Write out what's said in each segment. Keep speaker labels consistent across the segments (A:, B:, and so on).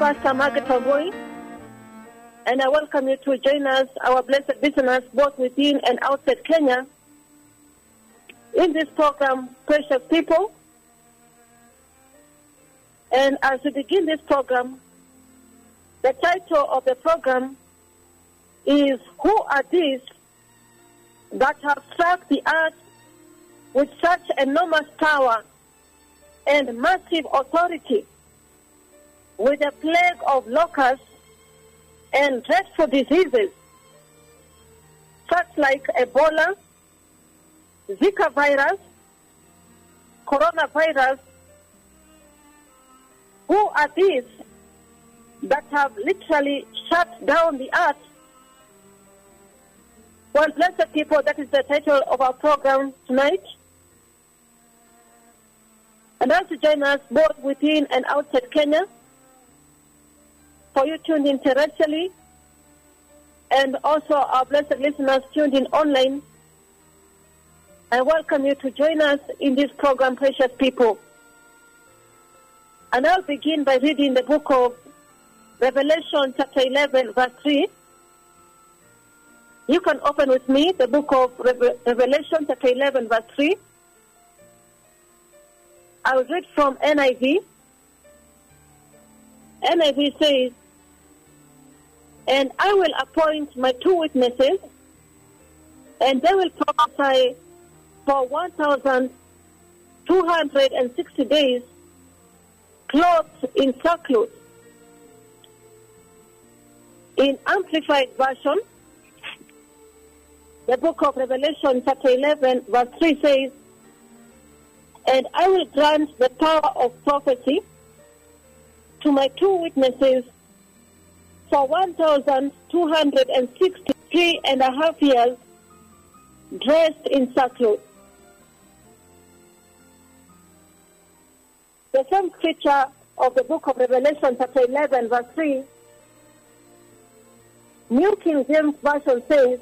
A: Pastor Margaret Wambui, and I welcome you to join us, our blessed listeners, both within and outside Kenya, in this program, Precious People. And as we begin this program, the title of the program is Who Are These That Have Struck the Earth with Such Enormous Power and Massive Authority? With a plague of locusts and dreadful diseases, such like Ebola, Zika virus, coronavirus. Who are these that have literally shut down the earth? Well, blessed people, that is the title of our program tonight. And as you join us both within and outside Kenya, for you tuned in terrestrially and also our blessed listeners tuned in online. I welcome you to join us in this program, Precious People. And I'll begin by reading the book of Revelation, chapter 11, verse 3. You can open with me the book of Revelation, chapter 11, verse 3. I'll read from NIV. NIV says, and I will appoint my two witnesses, and they will prophesy for 1,260 days, clothed in sackcloth. In Amplified Version, the book of Revelation, chapter 11, verse 3 says, And I will grant the power of prophecy to my two witnesses for 1,263 and a half years dressed in sackcloth. The same scripture of the book of Revelation, chapter 11, verse 3, New King James Version says,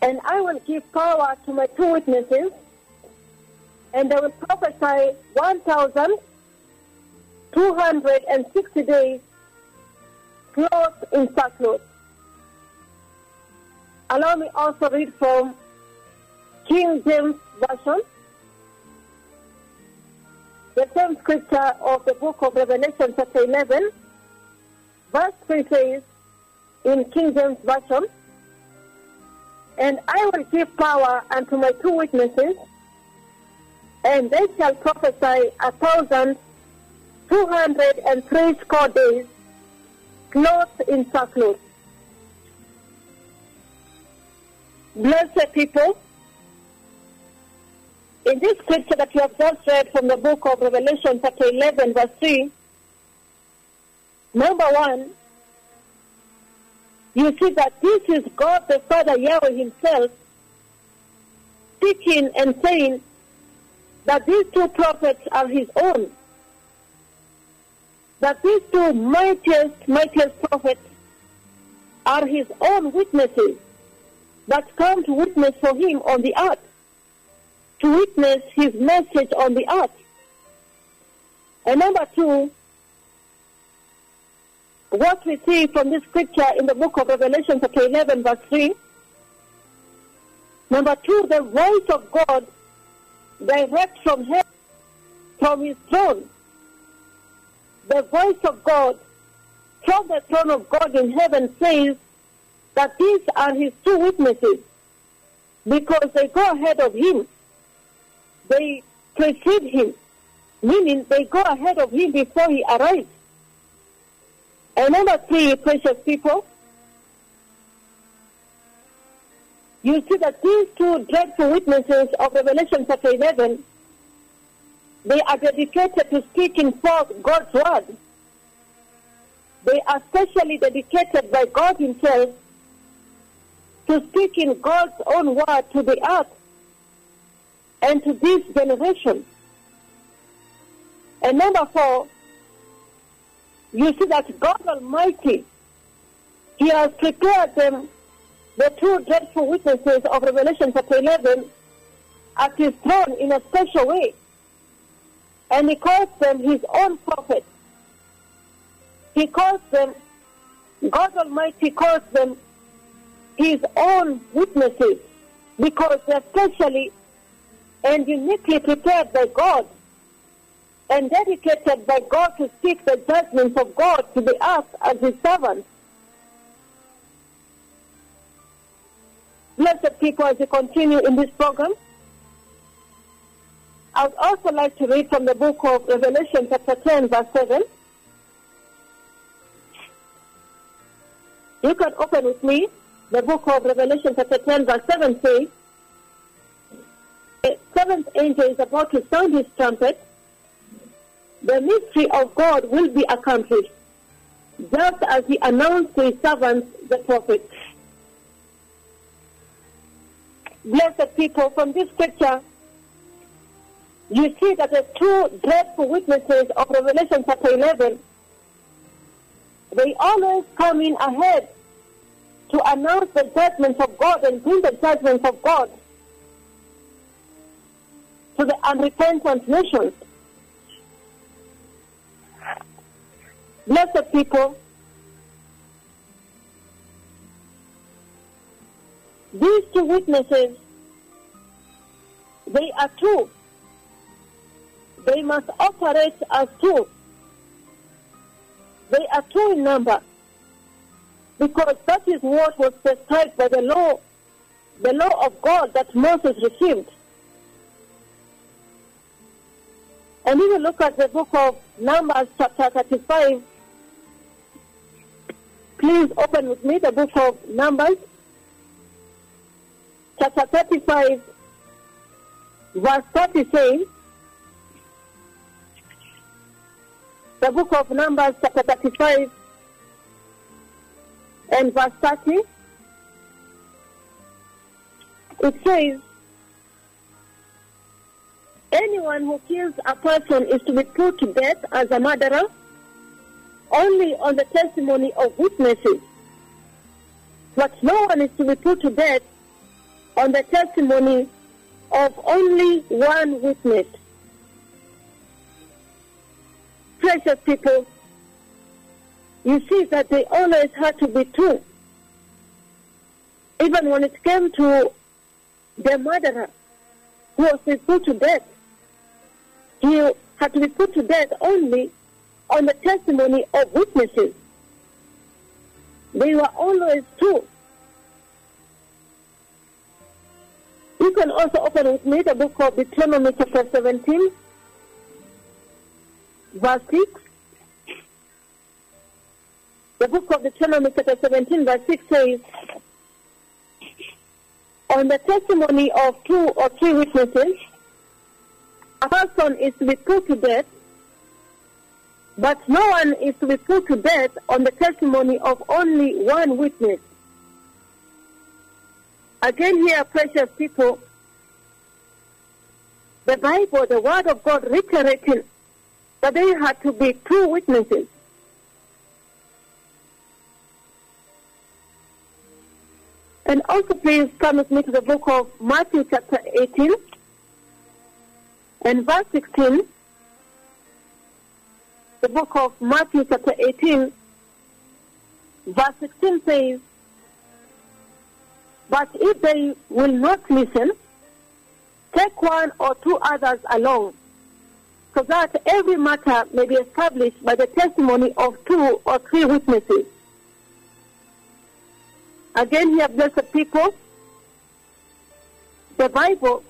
A: And I will give power to my two witnesses, and they will prophesy 1,260 days clothed in sackcloth. Allow me also read from King James Version, the same scripture of the book of Revelation, chapter 11, verse 3 says in King James Version, And I will give power unto my two witnesses, and they shall prophesy a thousand two hundred and three score days clothed in sackcloth. Blessed people, in this scripture that you have just read from the book of Revelation, chapter 11, verse 3, number one, you see that this is God the Father Yahweh Himself speaking and saying that these two prophets are His own that these two mightiest, mightiest prophets are his own witnesses that come to witness for him on the earth, to witness his message on the earth. And number two, what we see from this scripture in the book of Revelation, chapter 11, verse 3. Number two, the voice of God direct from heaven, from his throne, the voice of God from the throne of God in heaven says that these are his two witnesses because they go ahead of him. They precede him, meaning they go ahead of him before he arrives. And number three, precious people, you see that these two dreadful witnesses of Revelation chapter 11 they are dedicated to speaking forth God's word. They are specially dedicated by God Himself to speaking God's own word to the earth and to this generation. And number four, you see that God Almighty, He has prepared them, the two dreadful witnesses of Revelation chapter 11, at His throne in a special way and he calls them his own prophets. He calls them, God Almighty calls them His own witnesses because they're specially and uniquely prepared by God and dedicated by God to speak the judgments of God to the earth as His servants. Blessed people, as you continue in this program, I would also like to read from the book of Revelation, chapter 10, verse 7. You can open with me the book of Revelation, chapter 10, verse 7 says, The seventh angel is about to sound his trumpet. The mystery of God will be accomplished, just as he announced to his servants, the prophets. Blessed people, from this scripture, you see that the two dreadful witnesses of Revelation chapter 11, they always come in ahead to announce the judgments of God and bring the judgments of God to the unrepentant nations. Blessed people, these two witnesses, they are two. They must operate as two. They are two in number because that is what was prescribed by the law, the law of God that Moses received. And if you look at the book of Numbers, chapter 35, please open with me the book of Numbers, chapter 35, verse 30 says, the book of Numbers, chapter 35, and verse 30, it says, Anyone who kills a person is to be put to death as a murderer only on the testimony of witnesses. But no one is to be put to death on the testimony of only one witness. Precious people, you see that they always had to be two. Even when it came to the murderer who was to be put to death, he had to be put to death only on the testimony of witnesses. They were always two. You can also open with me the book of Deuteronomy chapter 17, verse 6. The book of Deuteronomy chapter 17, verse 6 says, On the testimony of two or three witnesses, a person is to be put to death, but no one is to be put to death on the testimony of only one witness. Again, here, precious people, the Bible, the Word of God, reiterating that there had to be two witnesses. And also, please come with me to the book of Matthew, chapter 18, and verse 16. The book of Matthew, chapter 18, verse 16 says, But if they will not listen, take one or two others along, so that every matter may be established by the testimony of two or three witnesses. Again, here, blessed people, the Bible,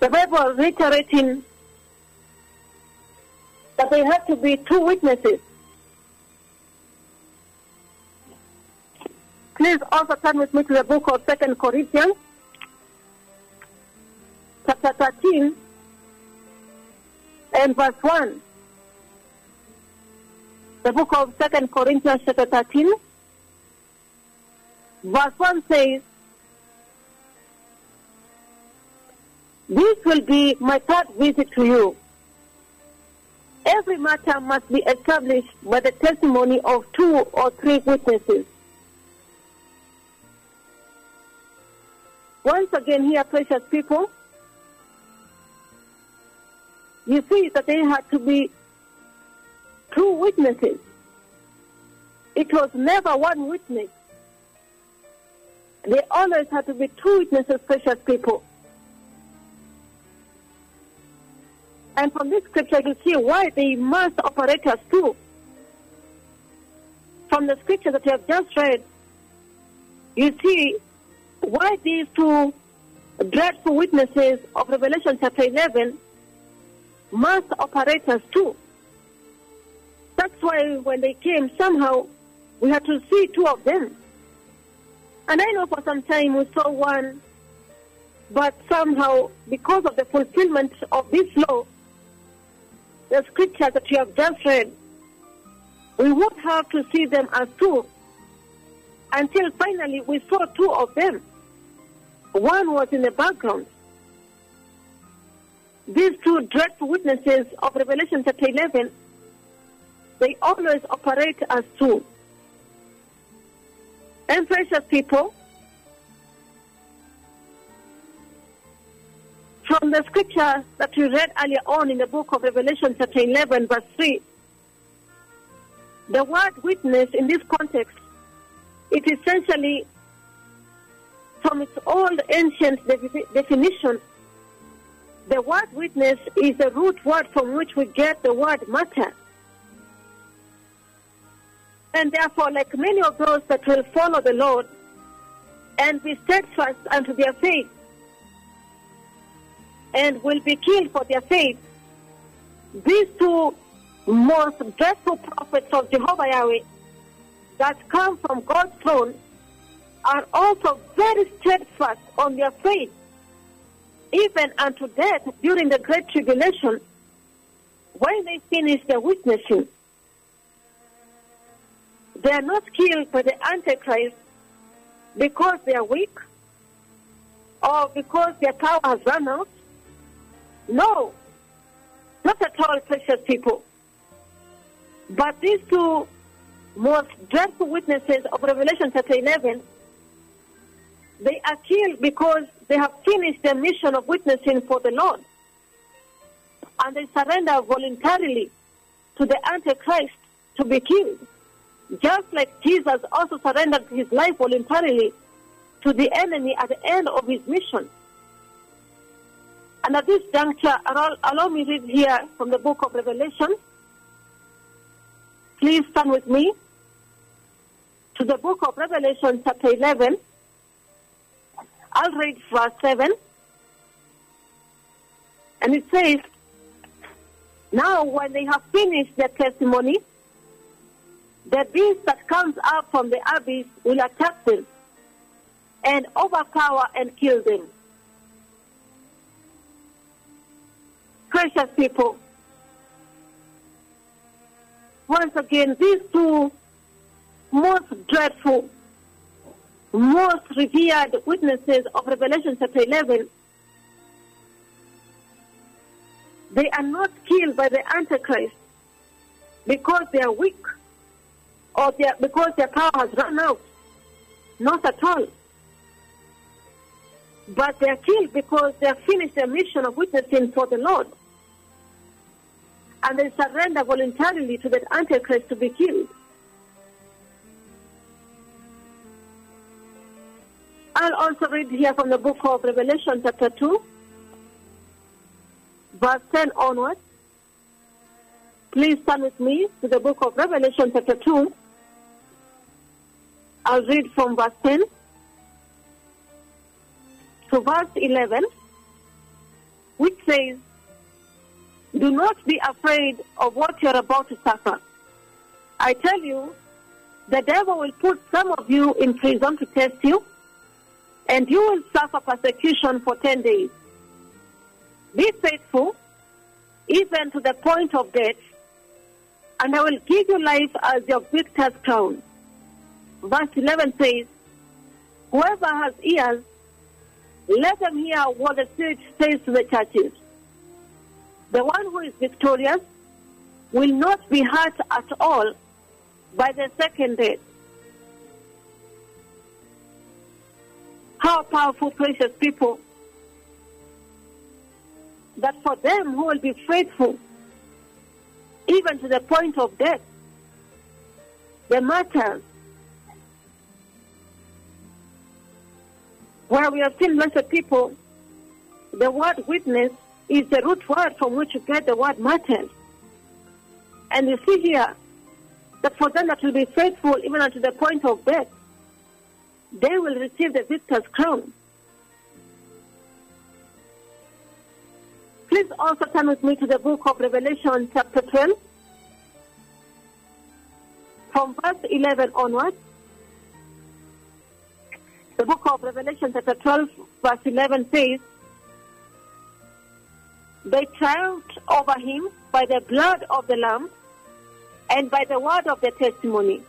A: the Bible reiterating that there have to be two witnesses. Please also turn with me to the book of Second Corinthians, chapter 13, and verse 1. The book of Second Corinthians, chapter 13, verse 1 says, This will be my third visit to you. Every matter must be established by the testimony of two or three witnesses. Once again, here, precious people, you see that they had to be two witnesses. It was never one witness. They always had to be two witnesses, precious people. And from this scripture, you see why they must operate as two. From the scripture that you have just read, you see why these two dreadful witnesses of Revelation chapter 11 must operate as two. That's why when they came, somehow we had to see two of them. And I know for some time we saw one, but somehow, because of the fulfillment of this law, the scripture that you have just read, we would have to see them as two until finally we saw two of them. One was in the background. These two dreadful witnesses of Revelation chapter 11, they always operate as two. And precious people, from the scripture that we read earlier on in the book of Revelation chapter 11 verse 3, the word witness in this context, it essentially, from its old ancient de- definition, the word witness is the root word from which we get the word martyr. And therefore, like many of those that will follow the Lord and be steadfast unto their faith and will be killed for their faith, these two most dreadful prophets of Jehovah Yahweh that come from God's throne are also very steadfast on their faith, even unto death during the Great Tribulation when they finish their witnessing. They are not killed by the Antichrist because they are weak or because their power has run out. No, not at all, precious people. But these two most dreadful witnesses of Revelation chapter 11, they are killed because they have finished their mission of witnessing for the Lord. And they surrender voluntarily to the Antichrist to be killed. Just like Jesus also surrendered his life voluntarily to the enemy at the end of his mission. And at this juncture, allow, me read here from the book of Revelation. Please stand with me to the book of Revelation, chapter 11. I'll read verse 7. And it says, Now when they have finished their testimony, the beast that comes up from the abyss will attack them and overpower and kill them. Precious people, once again, these two most dreadful, most revered witnesses of Revelation chapter 11, they are not killed by the Antichrist because they are weak or they are, because their power has run out. Not at all. But they are killed because they have finished their mission of witnessing for the Lord. And they surrender voluntarily to that Antichrist to be killed. I'll also read here from the book of Revelation, chapter 2, verse 10 onwards. Please turn with me to the book of Revelation, chapter 2. I'll read from verse 10 to verse 11, which says, Do not be afraid of what you're about to suffer. I tell you, the devil will put some of you in prison to test you, and you will suffer persecution for 10 days. Be faithful, even to the point of death, and I will give you life as your victor's crown. Verse 11 says, Whoever has ears, let them hear what the Spirit says to the churches. The one who is victorious will not be hurt at all by the second death. How powerful, precious people, that for them who will be faithful, even to the point of death. The martyrs, where we have seen blessed people, the word witness is the root word from which you get the word martyrs. And you see here that for them that will be faithful even unto the point of death, they will receive the victor's crown. Please also turn with me to the book of Revelation, chapter 12, from verse 11 onwards. The book of Revelation, chapter 12, verse 11 says, They triumphed over him by the blood of the Lamb and by the word of the testimony.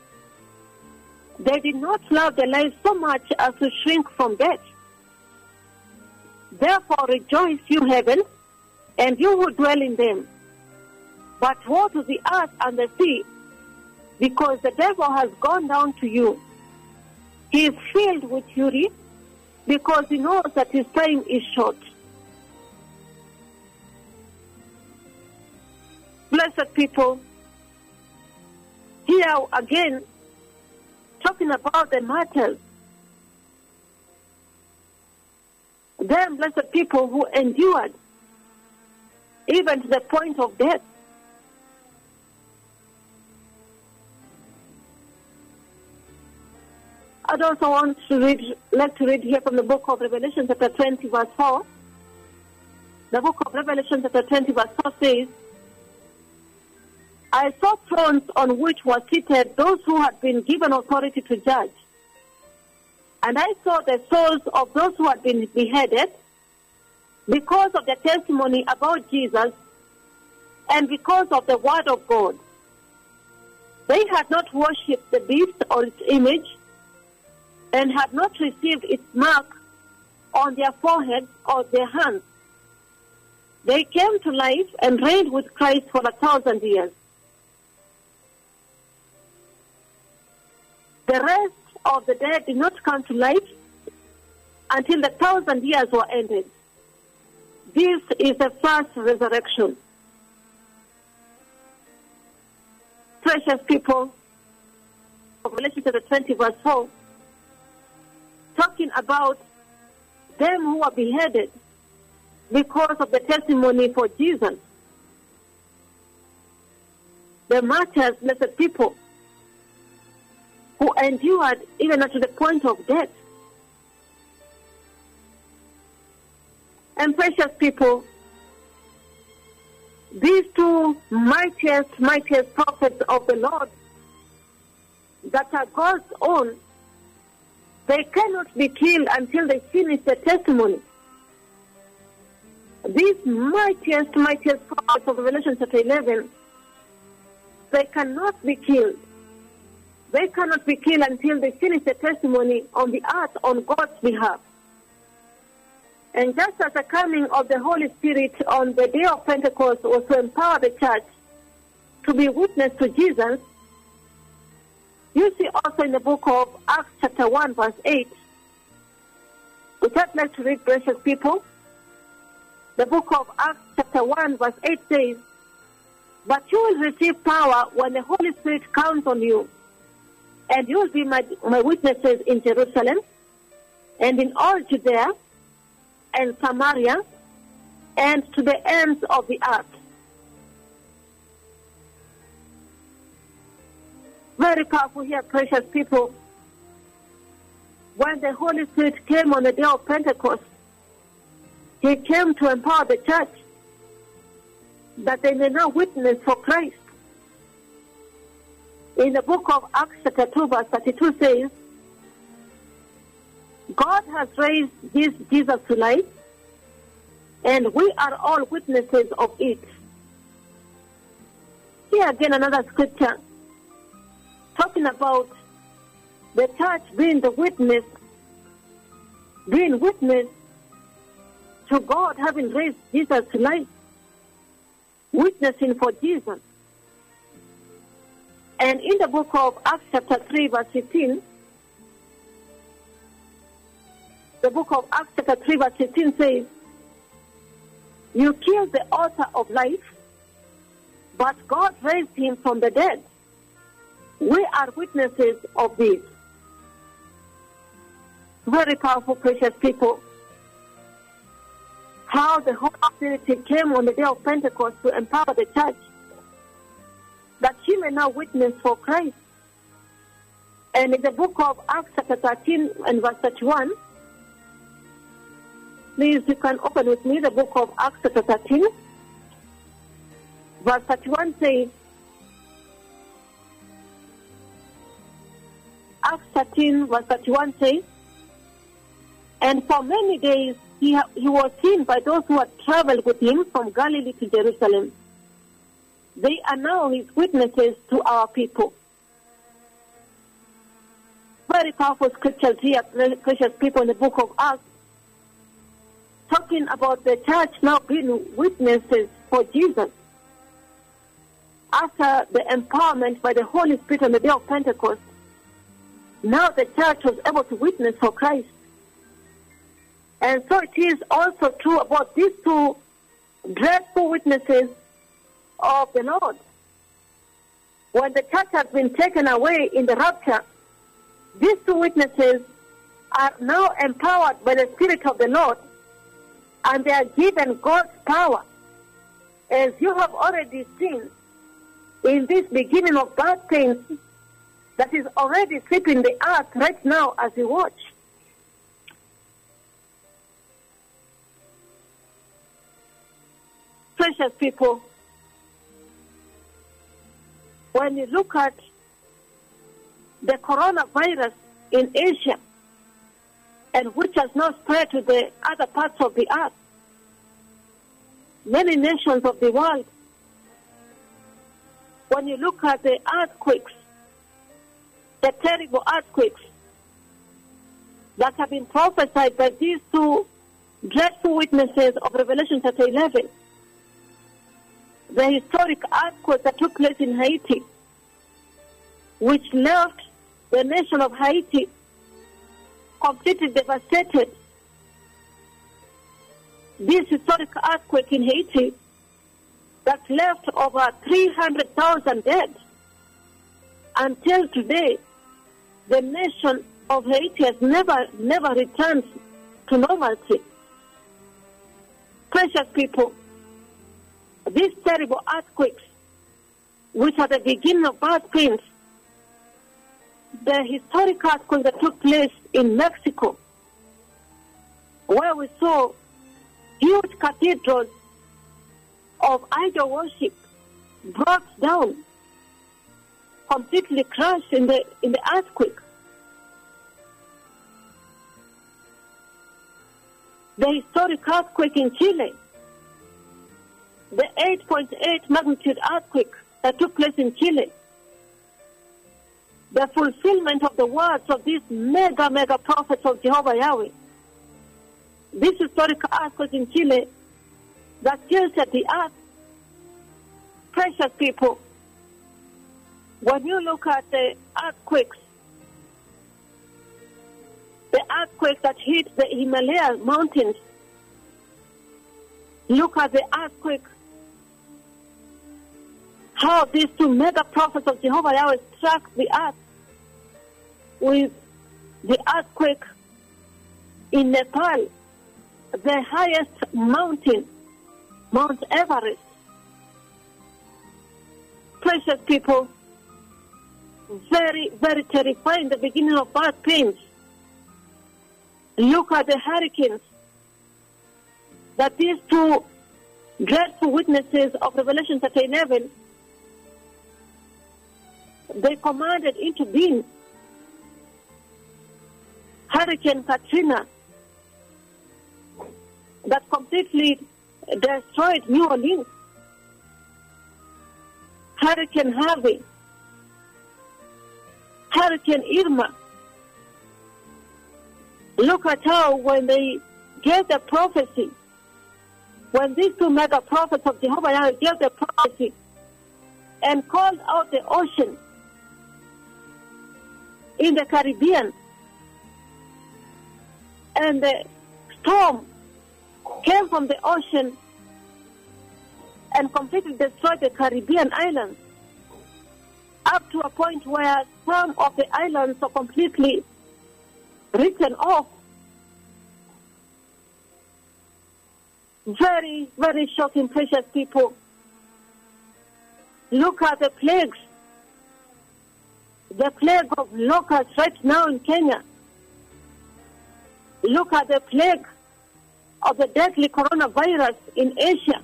A: They did not love their lives so much as to shrink from death. Therefore rejoice, you heaven, and you who dwell in them. But woe to the earth and the sea, because the devil has gone down to you. He is filled with fury, because he knows that his time is short. Blessed people, here again, talking about the martyrs. Them blessed people who endured even to the point of death. I'd also want to read, like to read here from the book of Revelation, chapter 20, verse 4. The book of Revelation, chapter 20, verse 4 says, I saw thrones on which were seated those who had been given authority to judge. And I saw the souls of those who had been beheaded because of the testimony about Jesus and because of the word of God. They had not worshipped the beast or its image and had not received its mark on their foreheads or their hands. They came to life and reigned with Christ for a thousand years. The rest of the dead did not come to life until the thousand years were ended. This is the first resurrection. Precious people, Revelation chapter 20, verse 4, talking about them who were beheaded because of the testimony for Jesus. The martyrs, blessed people, who endured even to the point of death. And precious people, these two mightiest, mightiest prophets of the Lord that are God's own, they cannot be killed until they finish the testimony. These mightiest, mightiest prophets of Revelation chapter 11, they cannot be killed. They cannot be killed until they finish the testimony on the earth on God's behalf. And just as the coming of the Holy Spirit on the day of Pentecost was to empower the church to be witness to Jesus, you see also in the book of Acts chapter 1 verse 8, which I'd like to read, precious people. The book of Acts chapter 1 verse 8 says, But you will receive power when the Holy Spirit comes on you, and you will be my, my witnesses in Jerusalem, and in all Judea, and Samaria, and to the ends of the earth. Very powerful here, precious people. When the Holy Spirit came on the day of Pentecost, He came to empower the church that they may now witness for Christ. In the book of Acts, chapter 2, verse 32 says, God has raised this Jesus to life, and we are all witnesses of it. Here again, another scripture talking about the church being the witness, being witness to God having raised Jesus to life, witnessing for Jesus. And in the book of Acts, chapter 3, verse 15, the book of Acts chapter 3 verse 15 says, You killed the author of life, but God raised him from the dead. We are witnesses of this. Very powerful, precious people. How the Holy Spirit came on the day of Pentecost to empower the church that she may now witness for Christ. And in the book of Acts chapter 13 and verse 31, please you can open with me the book of Acts chapter 13. Verse 31 says, Acts 13 verse 31 says, And for many days he, he was seen by those who had traveled with him from Galilee to Jerusalem. They are now his witnesses to our people. Very powerful scriptures here, precious people, in the book of Acts, talking about the church now being witnesses for Jesus. After the empowerment by the Holy Spirit on the day of Pentecost, now the church was able to witness for Christ. And so it is also true about these two dreadful witnesses of the Lord. When the church has been taken away in the rapture, these two witnesses are now empowered by the Spirit of the Lord and they are given God's power. As you have already seen in this beginning of bad things that is already sweeping the earth right now as we watch. Precious people, when you look at the coronavirus in Asia, and which has now spread to the other parts of the earth, many nations of the world, when you look at the earthquakes, the terrible earthquakes that have been prophesied by these two dreadful witnesses of Revelation chapter 11, the historic earthquake that took place in Haiti, which left the nation of Haiti completely devastated. This historic earthquake in Haiti that left over 300,000 dead. Until today, the nation of Haiti has never, never returned to normalcy. Precious people, these terrible earthquakes, which are the beginning of things, the historic earthquake that took place in Mexico, where we saw huge cathedrals of idol worship brought down, completely crushed in the in the earthquake. The historic earthquake in Chile, the 8.8 magnitude earthquake that took place in Chile, the fulfillment of the words of these mega, mega prophets of Jehovah Yahweh. This historic earthquake in Chile that tilted the earth. Precious people, when you look at the earthquakes, the earthquake that hit the Himalaya mountains, look at the earthquake, how these two mega prophets of Jehovah Yahweh struck the earth with the earthquake in Nepal, the highest mountain Mount Everest. Precious people, very, very terrifying, the beginning of bad pains. Look at the hurricanes that these two dreadful witnesses of Revelation chapter 11, they commanded into being. Hurricane Katrina that completely destroyed New Orleans. Hurricane Harvey, Hurricane Irma. Look at how when they gave the prophecy, when these two mega prophets of Jehovah gave the prophecy and called out the ocean in the Caribbean, and the storm came from the ocean and completely destroyed the Caribbean islands, up to a point where some of the islands are completely written off. Very, very shocking, precious people. Look at the plagues. The plague of locusts right now in Kenya. Look at the plague of the deadly coronavirus in Asia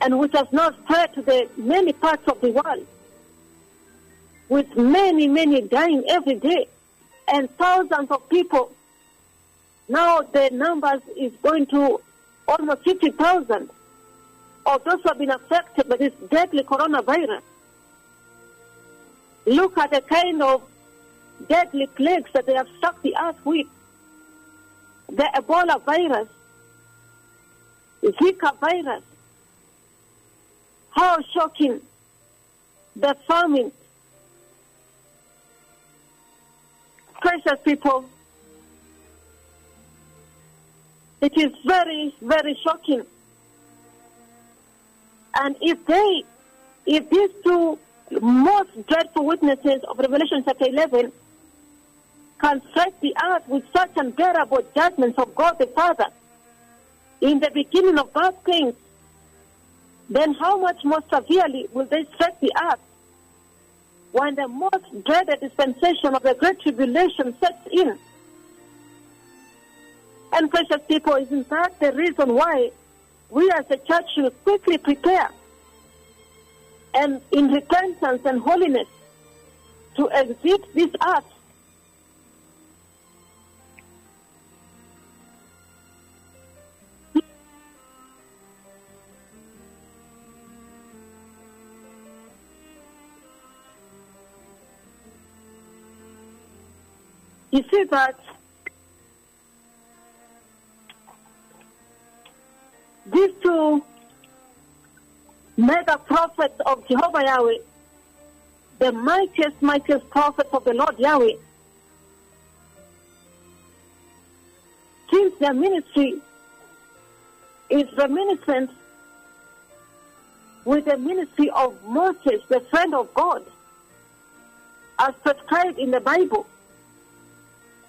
A: and which has now spread to the many parts of the world with many, many dying every day and thousands of people. Now the numbers is going to almost 50,000 of those who have been affected by this deadly coronavirus. Look at the kind of deadly plagues that they have struck the earth with. The Ebola virus, Zika virus. How shocking the famine. Precious people, it is very, very shocking. And if they, if these two most dreadful witnesses of Revelation chapter 11 can strike the earth with such unbearable judgments of God the Father in the beginning of God's things, then how much more severely will they strike the earth when the most dreaded dispensation of the Great Tribulation sets in? And precious people, isn't that the reason why we as a church should quickly prepare and in repentance and holiness to exit this earth. You see that these two mega prophets of Jehovah Yahweh, the mightiest, mightiest prophets of the Lord Yahweh, since their ministry is reminiscent with the ministry of Moses, the friend of God, as prescribed in the Bible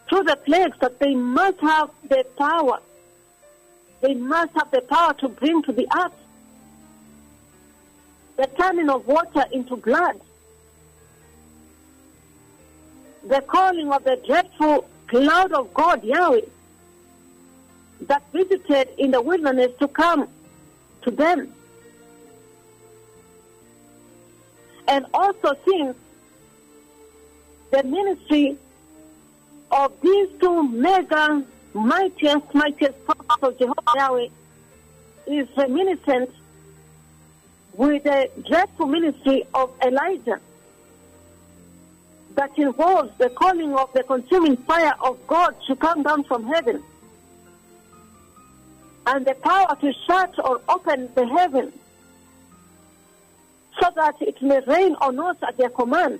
A: through the plagues that they must have the power. They must have the power to bring to the earth the turning of water into blood, the calling of the dreadful cloud of God, Yahweh, that visited in the wilderness to come to them. And also since the ministry of these two mega mightiest, mightiest prophets of Jehovah Yahweh is reminiscent with the dreadful ministry of Elijah that involves the calling of the consuming fire of God to come down from heaven and the power to shut or open the heaven so that it may rain on us at their command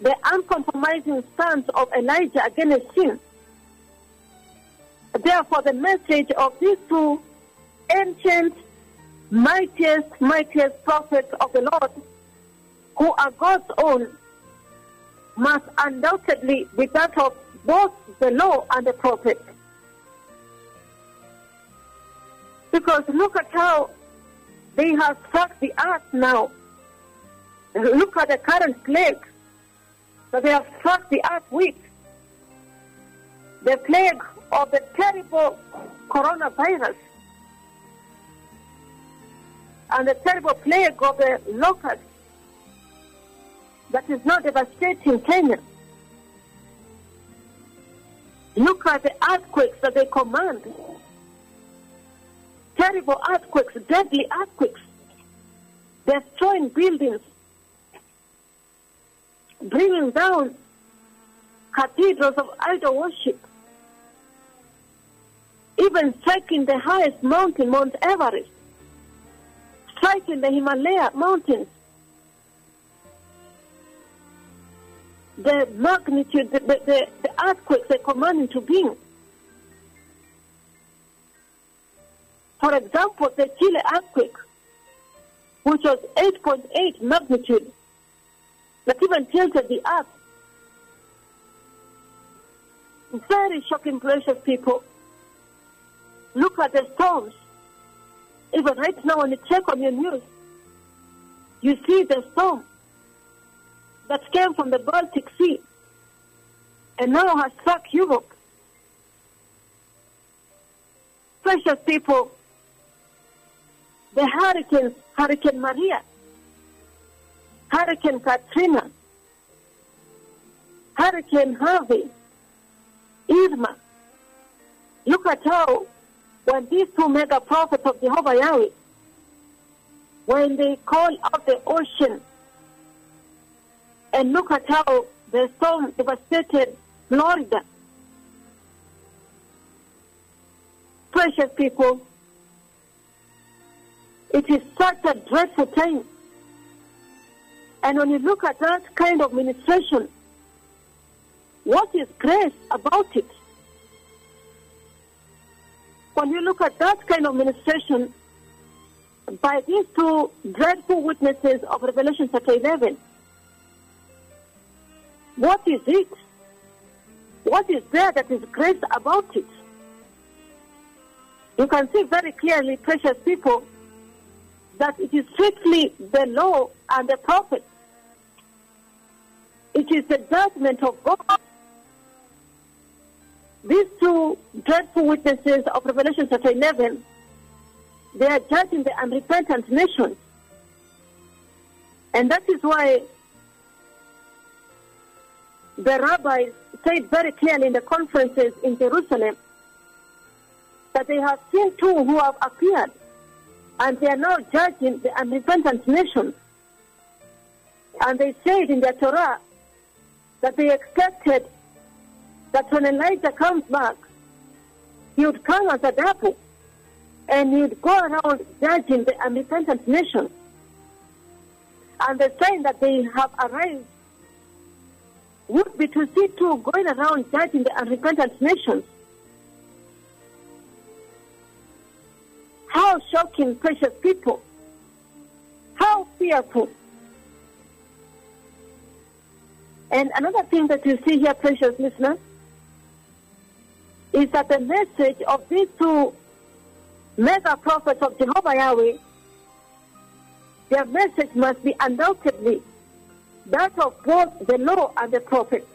A: the uncompromising stance of Elijah against sin. Therefore, the message of these two ancient, mightiest, mightiest prophets of the Lord, who are God's own, must undoubtedly be that of both the law and the prophet. Because look at how they have struck the earth now. Look at the current plague that they have struck the earth with. The plague of the terrible coronavirus and the terrible plague of the locust that is now devastating Kenya. Look at the earthquakes that they command. Terrible earthquakes, deadly earthquakes, destroying buildings, bringing down cathedrals of idol worship, even striking the highest mountain, Mount Everest, striking the Himalaya mountains. The magnitude, the, the, the, earthquakes are commanding to being. For example, the Chile earthquake, which was 8.8 magnitude, that even tilted the earth. Very shocking, precious people. Look at the storms. Even right now, when you check on your news, you see the storm that came from the Baltic Sea and now has struck Europe. Precious people, the hurricanes, Hurricane Maria, Hurricane Katrina, Hurricane Harvey, Irma. Look at how when these two mega prophets of Jehovah Yahweh, when they call out the ocean, and look at how the storm devastated Florida. Precious people, it is such a dreadful time. And when you look at that kind of ministration, what is grace about it? When you look at that kind of ministration by these two dreadful witnesses of Revelation chapter 11, what is it? What is there that is grace about it? You can see very clearly, precious people, that it is strictly the law and the prophets. It is the judgment of God. These two dreadful witnesses of Revelation chapter 11, they are judging the unrepentant nations. And that is why the rabbis said very clearly in the conferences in Jerusalem that they have seen two who have appeared and they are now judging the unrepentant nations. And they said in their Torah that they expected that when Elijah comes back, he would come as a double and he would go around judging the unrepentant nations. And the sign that they have arrived would be to see two going around judging the unrepentant nations. How shocking, precious people. How fearful. And another thing that you see here, precious listeners, is that the message of these two mega prophets of Jehovah Yahweh, their message must be undoubtedly that of both the law and the prophets.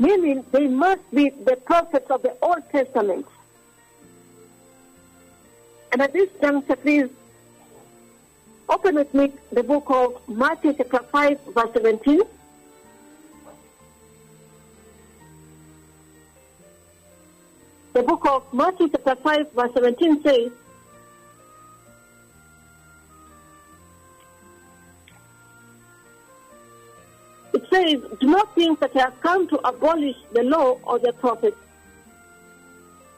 A: Meaning they must be the prophets of the Old Testament. And at this juncture, please open with me the book of Matthew chapter 5, verse 17. The book of Matthew chapter 5, verse 17 says, It says, Do not think that I have come to abolish the law or the prophets.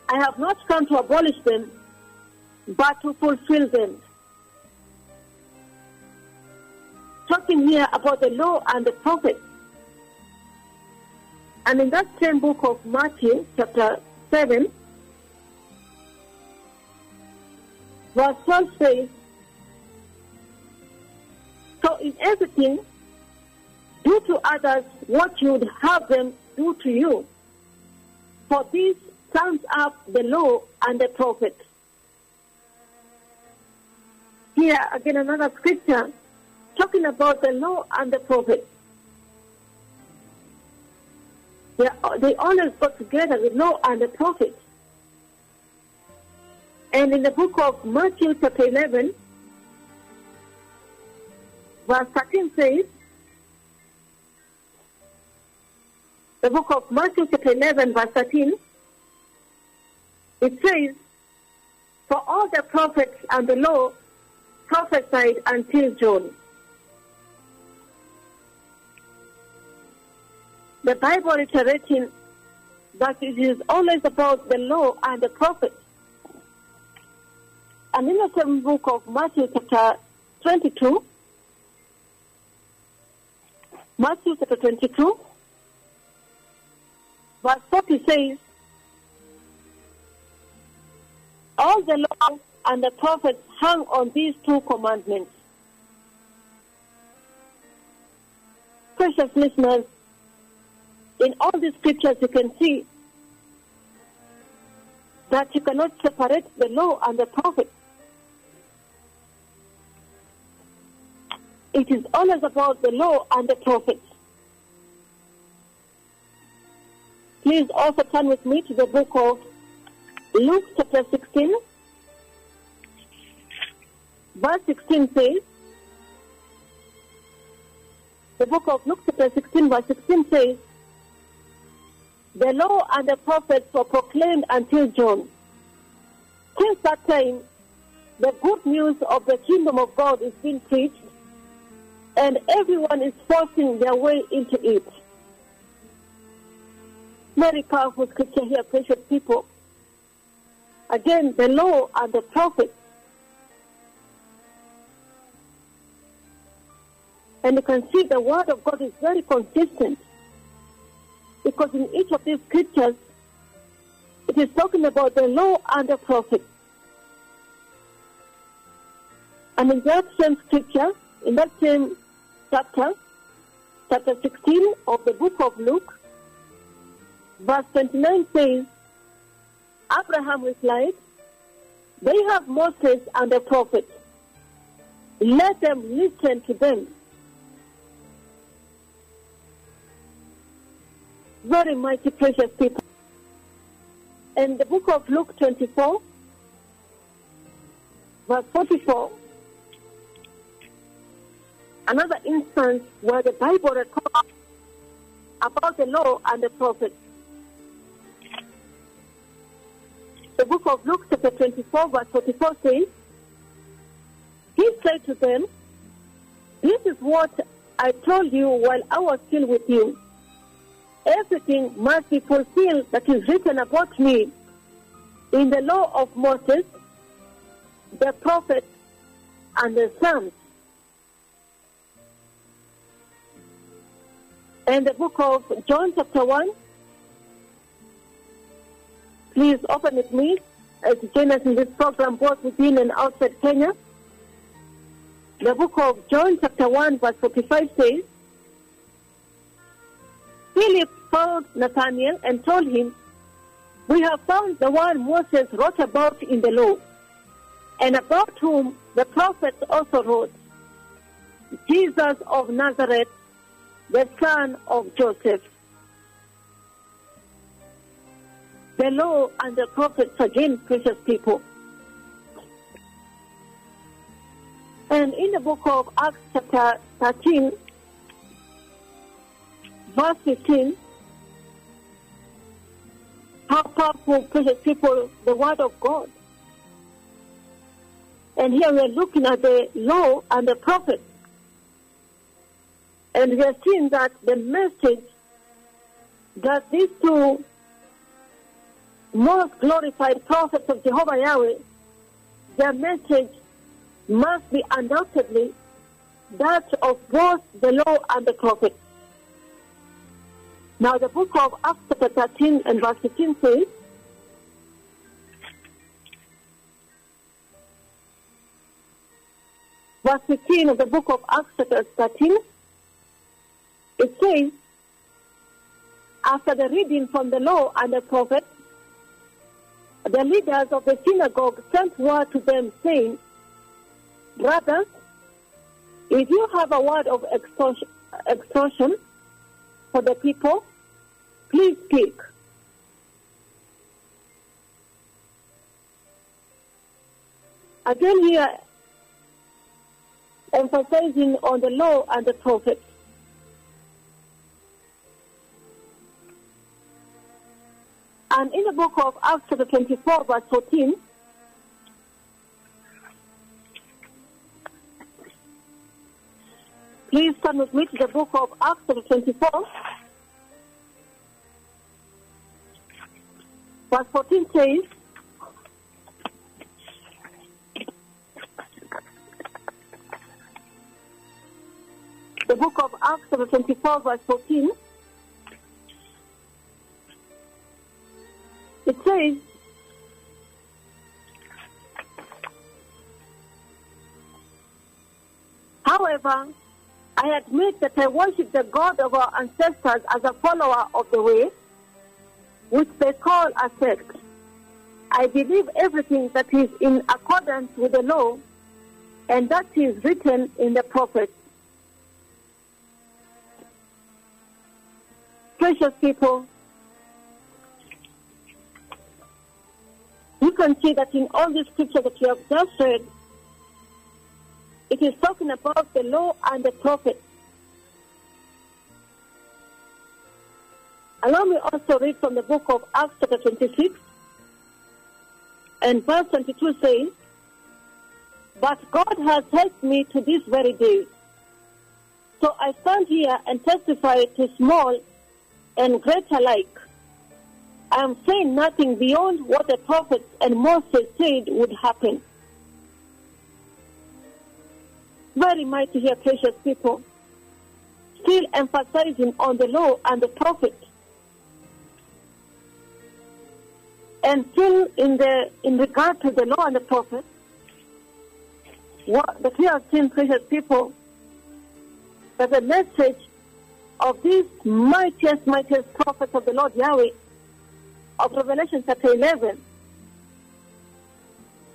A: I have not come to abolish them, but to fulfill them. Talking here about the law and the prophets. And in that same book of Matthew, chapter 7, verse 12 says, So in everything, do to others what you would have them do to you. For this sums up the law and the prophets. Here again another scripture talking about the law and the prophets. They, they always go together, the law and the prophets. And in the book of Matthew chapter 11, verse 13 says, the book of Matthew chapter 11 verse 13, it says, For all the prophets and the law prophesied until John. The Bible iterating that it is always about the law and the prophets. And in the same book of Matthew chapter 22, Matthew chapter 22, verse 40 says, all the law and the prophets hang on these two commandments. Precious listeners, in all these scriptures you can see that you cannot separate the law and the prophets. It is always about the law and the prophets. Please also turn with me to the book of Luke chapter 16. Verse 16 says, the book of Luke chapter 16 verse 16 says, the law and the prophets were proclaimed until John. Since that time, the good news of the kingdom of God is being preached, and everyone is forcing their way into it. Very powerful scripture here, precious people. Again, the law and the prophets. And you can see the word of God is very consistent. Because in each of these scriptures, it is talking about the law and the prophet. And in that same scripture, in that same chapter, chapter 16 of the book of Luke, verse 29 says, Abraham replied, They have Moses and the prophet. Let them listen to them. Very mighty, precious people. In the book of Luke 24, verse 44, another instance where the Bible records about the law and the prophets. The book of Luke, chapter 24, verse 44 says, He said to them, This is what I told you while I was still with you. Everything must be fulfilled that is written about me in the law of Moses, the prophets, and the Psalms. And the book of John, chapter 1, please open with me as you join us in this program both within and outside Kenya. The book of John, chapter 1, verse 45 says, Philip found Nathanael and told him, We have found the one Moses wrote about in the law, and about whom the prophets also wrote, Jesus of Nazareth, the son of Joseph. The law and the prophets again, precious people. And in the book of Acts, chapter 13, verse 15, how powerful, precious people, the word of God. And here we are looking at the law and the prophets. And we are seeing that the message that these two most glorified prophets of Jehovah Yahweh, their message must be undoubtedly that of both the law and the prophets. Now, the book of Acts, chapter 13 and verse 15 says, verse 15 of the book of Acts, chapter 13, it says, after the reading from the law and the prophets, the leaders of the synagogue sent word to them saying, Brothers, if you have a word of extortion, extortion for the people, please speak. Again, here, emphasizing on the law and the prophets. And in the book of Acts, chapter 24, verse 14, please turn with me to the book of Acts, chapter 24, Verse 14 says, the book of Acts, chapter 24, verse 14. It says, However, I admit that I worship the God of our ancestors as a follower of the way which they call a sect. I believe everything that is in accordance with the law and that is written in the prophets. Precious people, you can see that in all the scripture that you have just read, it is talking about the law and the prophets. Allow me also read from the book of Acts chapter 26 and verse 22 says, But God has helped me to this very day. So I stand here and testify to small and great alike. I am saying nothing beyond what the prophets and Moses said would happen. Very mighty here, precious people. Still emphasizing on the law and the prophet. And still in the in regard to the law and the prophet, what we have seen, precious people, that the message of these mightiest, mightiest prophets of the Lord Yahweh of Revelation chapter 11,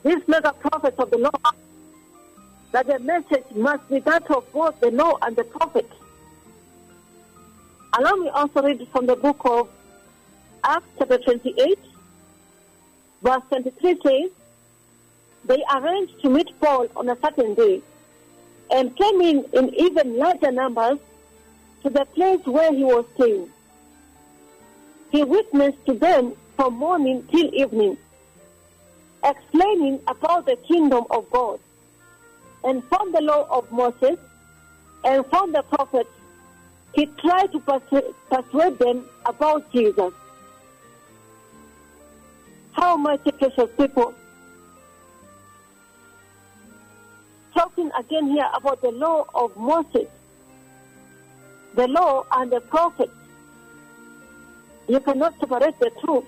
A: these mega prophets of the Lord, that the message must be that of both the law and the prophet. Allow me also read from the book of Acts chapter 28, verse 23 says, They arranged to meet Paul on a certain day and came in in even larger numbers to the place where he was staying. He witnessed to them from morning till evening, explaining about the kingdom of God, and from the law of Moses, and from the prophets, he tried to persuade, them about Jesus. How much precious people. Talking again here about the law of Moses, the law and the prophets. You cannot separate the two.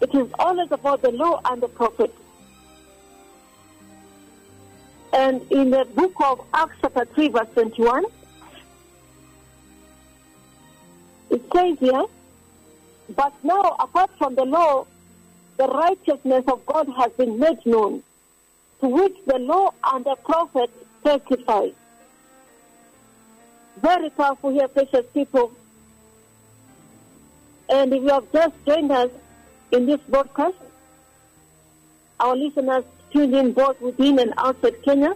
A: It is always about the law and the prophet. And in the book of Acts chapter 3 verse 21, it says here, but now apart from the law, the righteousness of God has been made known, to which the law and the prophets testify. Very powerful here, precious people. And if you have just joined us in this broadcast, our listeners tuned in both within and outside Kenya,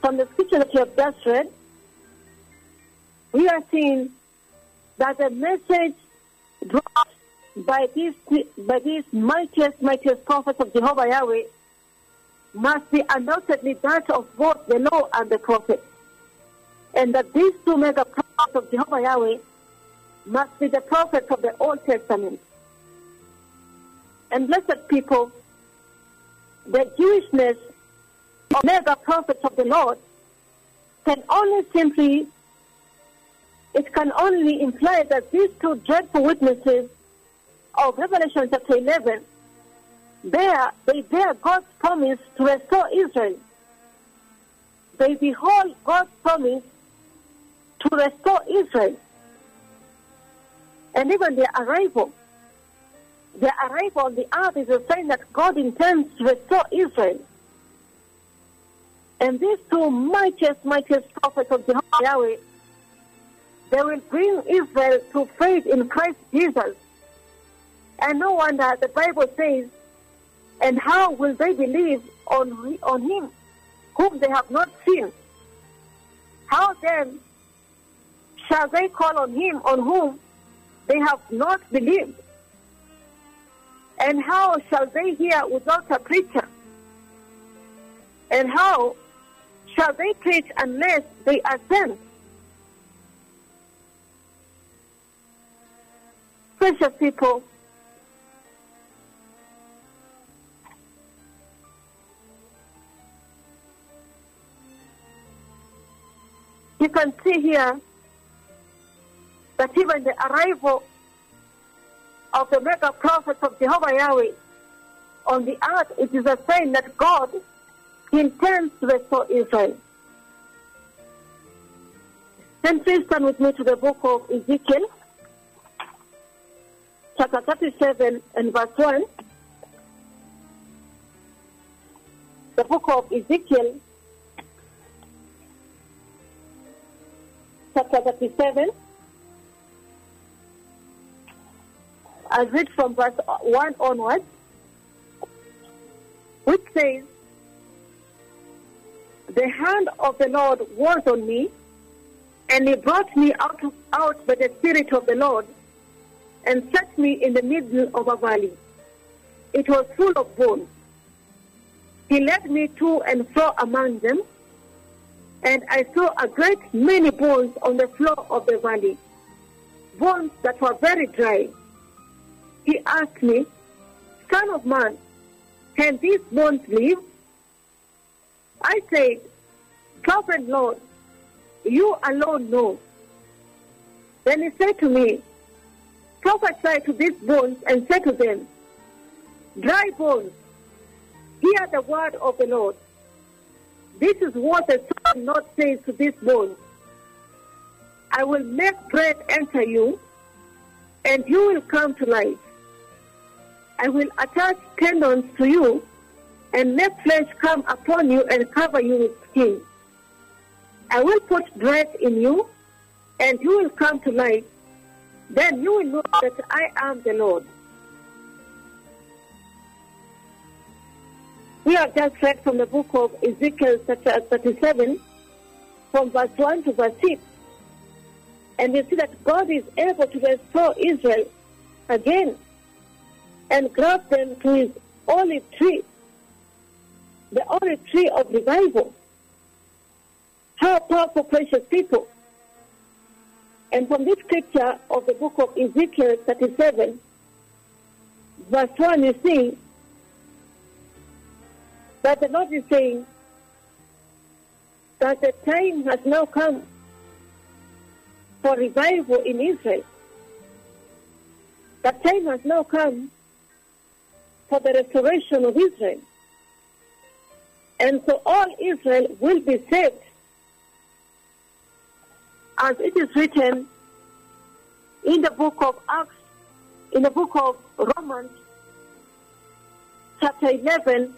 A: from the scripture that you have just read, we are seeing that the message brought by these by these mightiest, mightiest prophets of Jehovah Yahweh must be undoubtedly that of both the law and the prophet. And that these two mega prophets of Jehovah Yahweh must be the prophets of the Old Testament. And blessed people, the Jewishness of mega prophets of the Lord can only simply it can only imply that these two dreadful witnesses of Revelation chapter 11 bear, they bear God's promise to restore Israel. They behold God's promise to restore Israel. And even their arrival, their arrival on the earth is a sign that God intends to restore Israel. And these two mightiest, mightiest prophets of Jehovah Yahweh they will bring Israel to faith in Christ Jesus. And no wonder the Bible says, and how will they believe on, on him whom they have not seen? How then shall they call on him on whom they have not believed? And how shall they hear without a preacher? And how shall they preach unless they are sent? Precious people, you can see here that even the arrival of the mega prophets of Jehovah Yahweh on the earth, it is a sign that God intends to restore Israel. Then please turn with me to the book of Ezekiel, chapter 37 and verse 1. The book of Ezekiel, chapter 37. I read from verse 1 onwards, which says, The hand of the Lord was on me, and he brought me out, out by the Spirit of the Lord and set me in the middle of a valley. It was full of bones. He led me to and fro among them, and I saw a great many bones on the floor of the valley, bones that were very dry. He asked me, Son of man, can these bones live? I said, Sovereign Lord, you alone know. Then he said to me, Prophesy to these bones and say to them, Dry bones, hear the word of the Lord. This is what the Lord says to these bones. I will make bread enter you, and you will come to life. I will attach tendons to you, and let flesh come upon you and cover you with skin. I will put breath in you, and you will come to life. Then you will know that I am the Lord. We have just read from the book of Ezekiel, chapter 37, from verse 1 to verse 6. And you see that God is able to restore Israel again and grab them to his olive tree, the olive tree of revival. How powerful, precious people. And from this scripture of the book of Ezekiel 37, verse 1, you see that the Lord is saying that the time has now come for revival in Israel. The time has now come for the restoration of Israel. And so all Israel will be saved. As it is written in the book of Acts, in the book of Romans, chapter 11,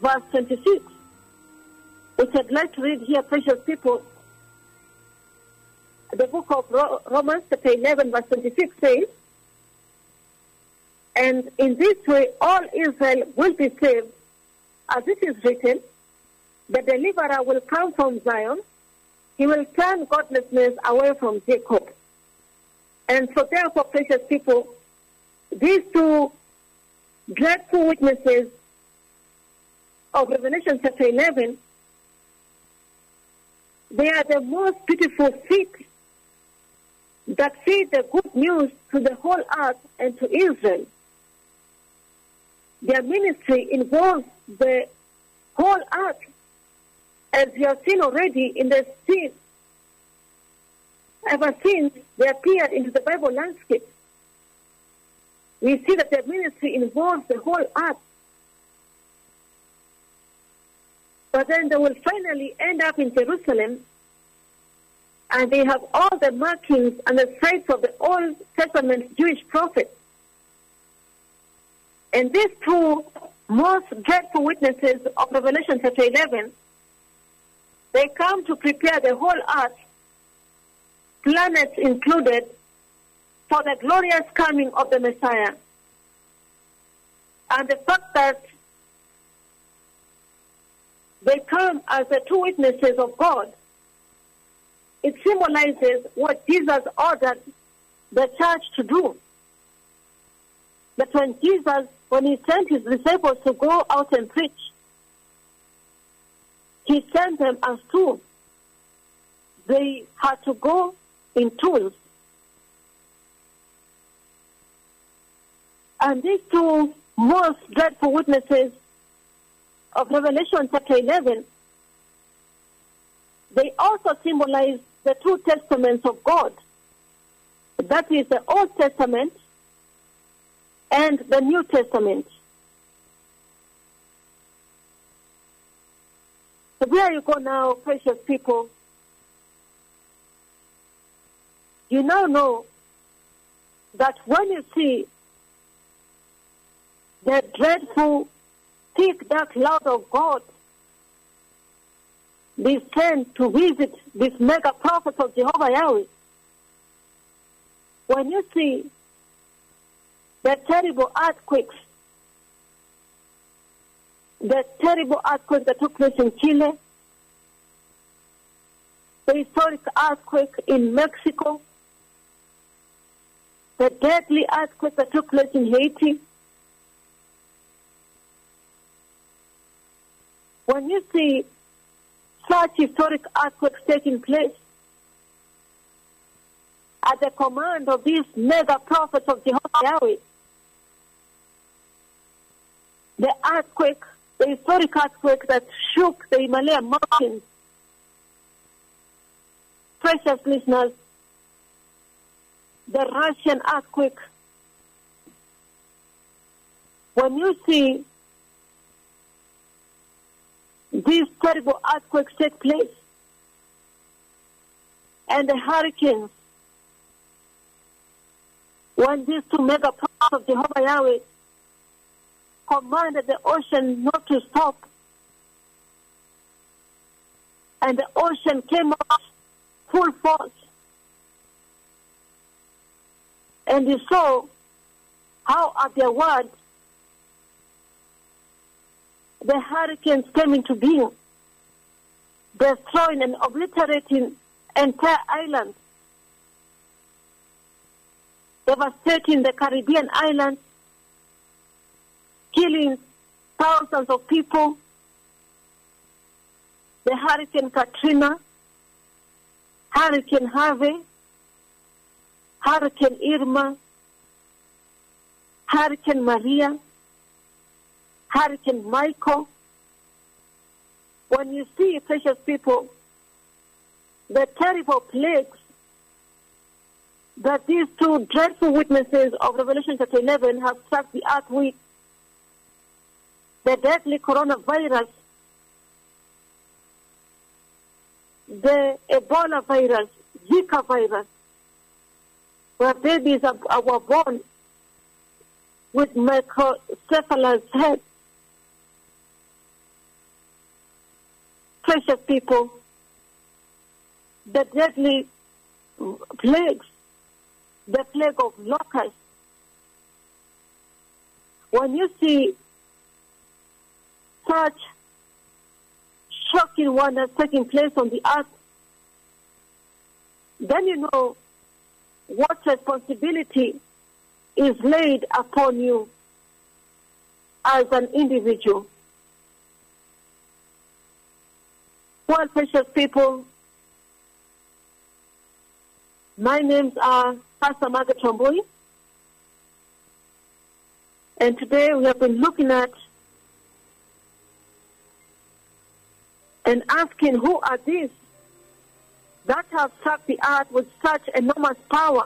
A: verse 26, It said, let's read here, precious people. The book of Romans, chapter 11, verse 26 says, And in this way all Israel will be saved, as it is written, the deliverer will come from Zion, he will turn godlessness away from Jacob. And so therefore, precious people, these two dreadful witnesses of Revelation chapter 11, they are the most beautiful feet that feed the good news to the whole earth and to Israel. Their ministry involves the whole earth, as we have seen already in the scene. Ever since they appeared into the Bible landscape, we see that their ministry involves the whole earth. But then they will finally end up in Jerusalem, and they have all the markings and the traits of the Old Testament Jewish prophets. And these two most dreadful witnesses of Revelation chapter 11, they come to prepare the whole earth, planets included, for the glorious coming of the Messiah. And the fact that they come as the two witnesses of God. It symbolizes what Jesus ordered the church to do. That when Jesus, when he sent his disciples to go out and preach, he sent them as tools. They had to go in tools. And these two most dreadful witnesses of Revelation chapter 11, they also symbolize the two testaments of God. That is the Old Testament and the New Testament. Where you go now, precious people, you now know that when you see the dreadful, thick, dark cloud of God descend to visit this mega prophet of Jehovah Yahweh, when you see the terrible earthquakes, the terrible earthquake that took place in Chile, the historic earthquake in Mexico, the deadly earthquake that took place in Haiti. When you see such historic earthquakes taking place at the command of these mega prophets of Jehovah Yahweh, the earthquake, the historic earthquake that shook the Himalaya mountains, precious listeners, the Russian earthquake, when you see these terrible earthquakes take place and the hurricanes, when these two mega prophets of Jehovah Yahweh commanded the ocean not to stop, and the ocean came out full force. And you saw how at their word the hurricanes came into being, destroying and obliterating entire islands, devastating the Caribbean islands, killing thousands of people. The Hurricane Katrina, Hurricane Harvey, Hurricane Irma, Hurricane Maria, Hurricane Michael. When you see, precious people, the terrible plagues that these two dreadful witnesses of Revelation chapter 11 have struck the earth with, the deadly coronavirus, the Ebola virus, Zika virus, where babies are, are born with microcephalus head. Precious people, the deadly plagues, the plague of locusts. When you see such shocking one that's taking place on the earth, then you know what responsibility is laid upon you as an individual. Well, precious people, my names are Pastor Margaret Chamboi, and today we have been looking at and asking who are these that have struck the earth with such enormous power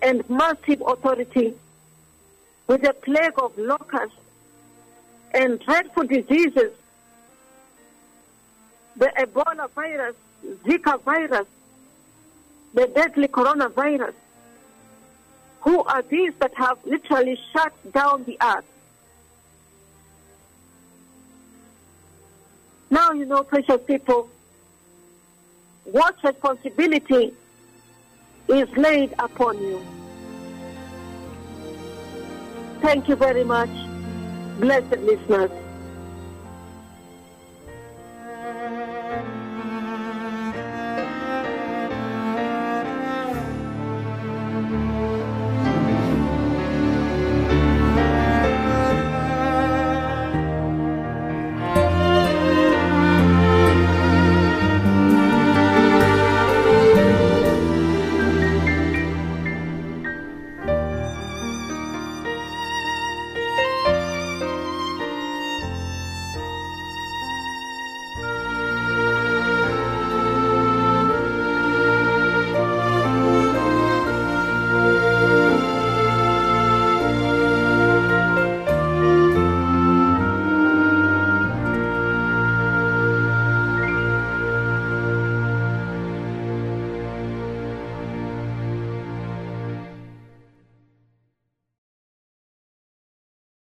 A: and massive authority, with a plague of locusts and dreadful diseases, the Ebola virus, Zika virus, the deadly coronavirus. Who are these that have literally shut down the earth? Now you know, precious people, what responsibility is laid upon you. Thank you very much, blessed listeners.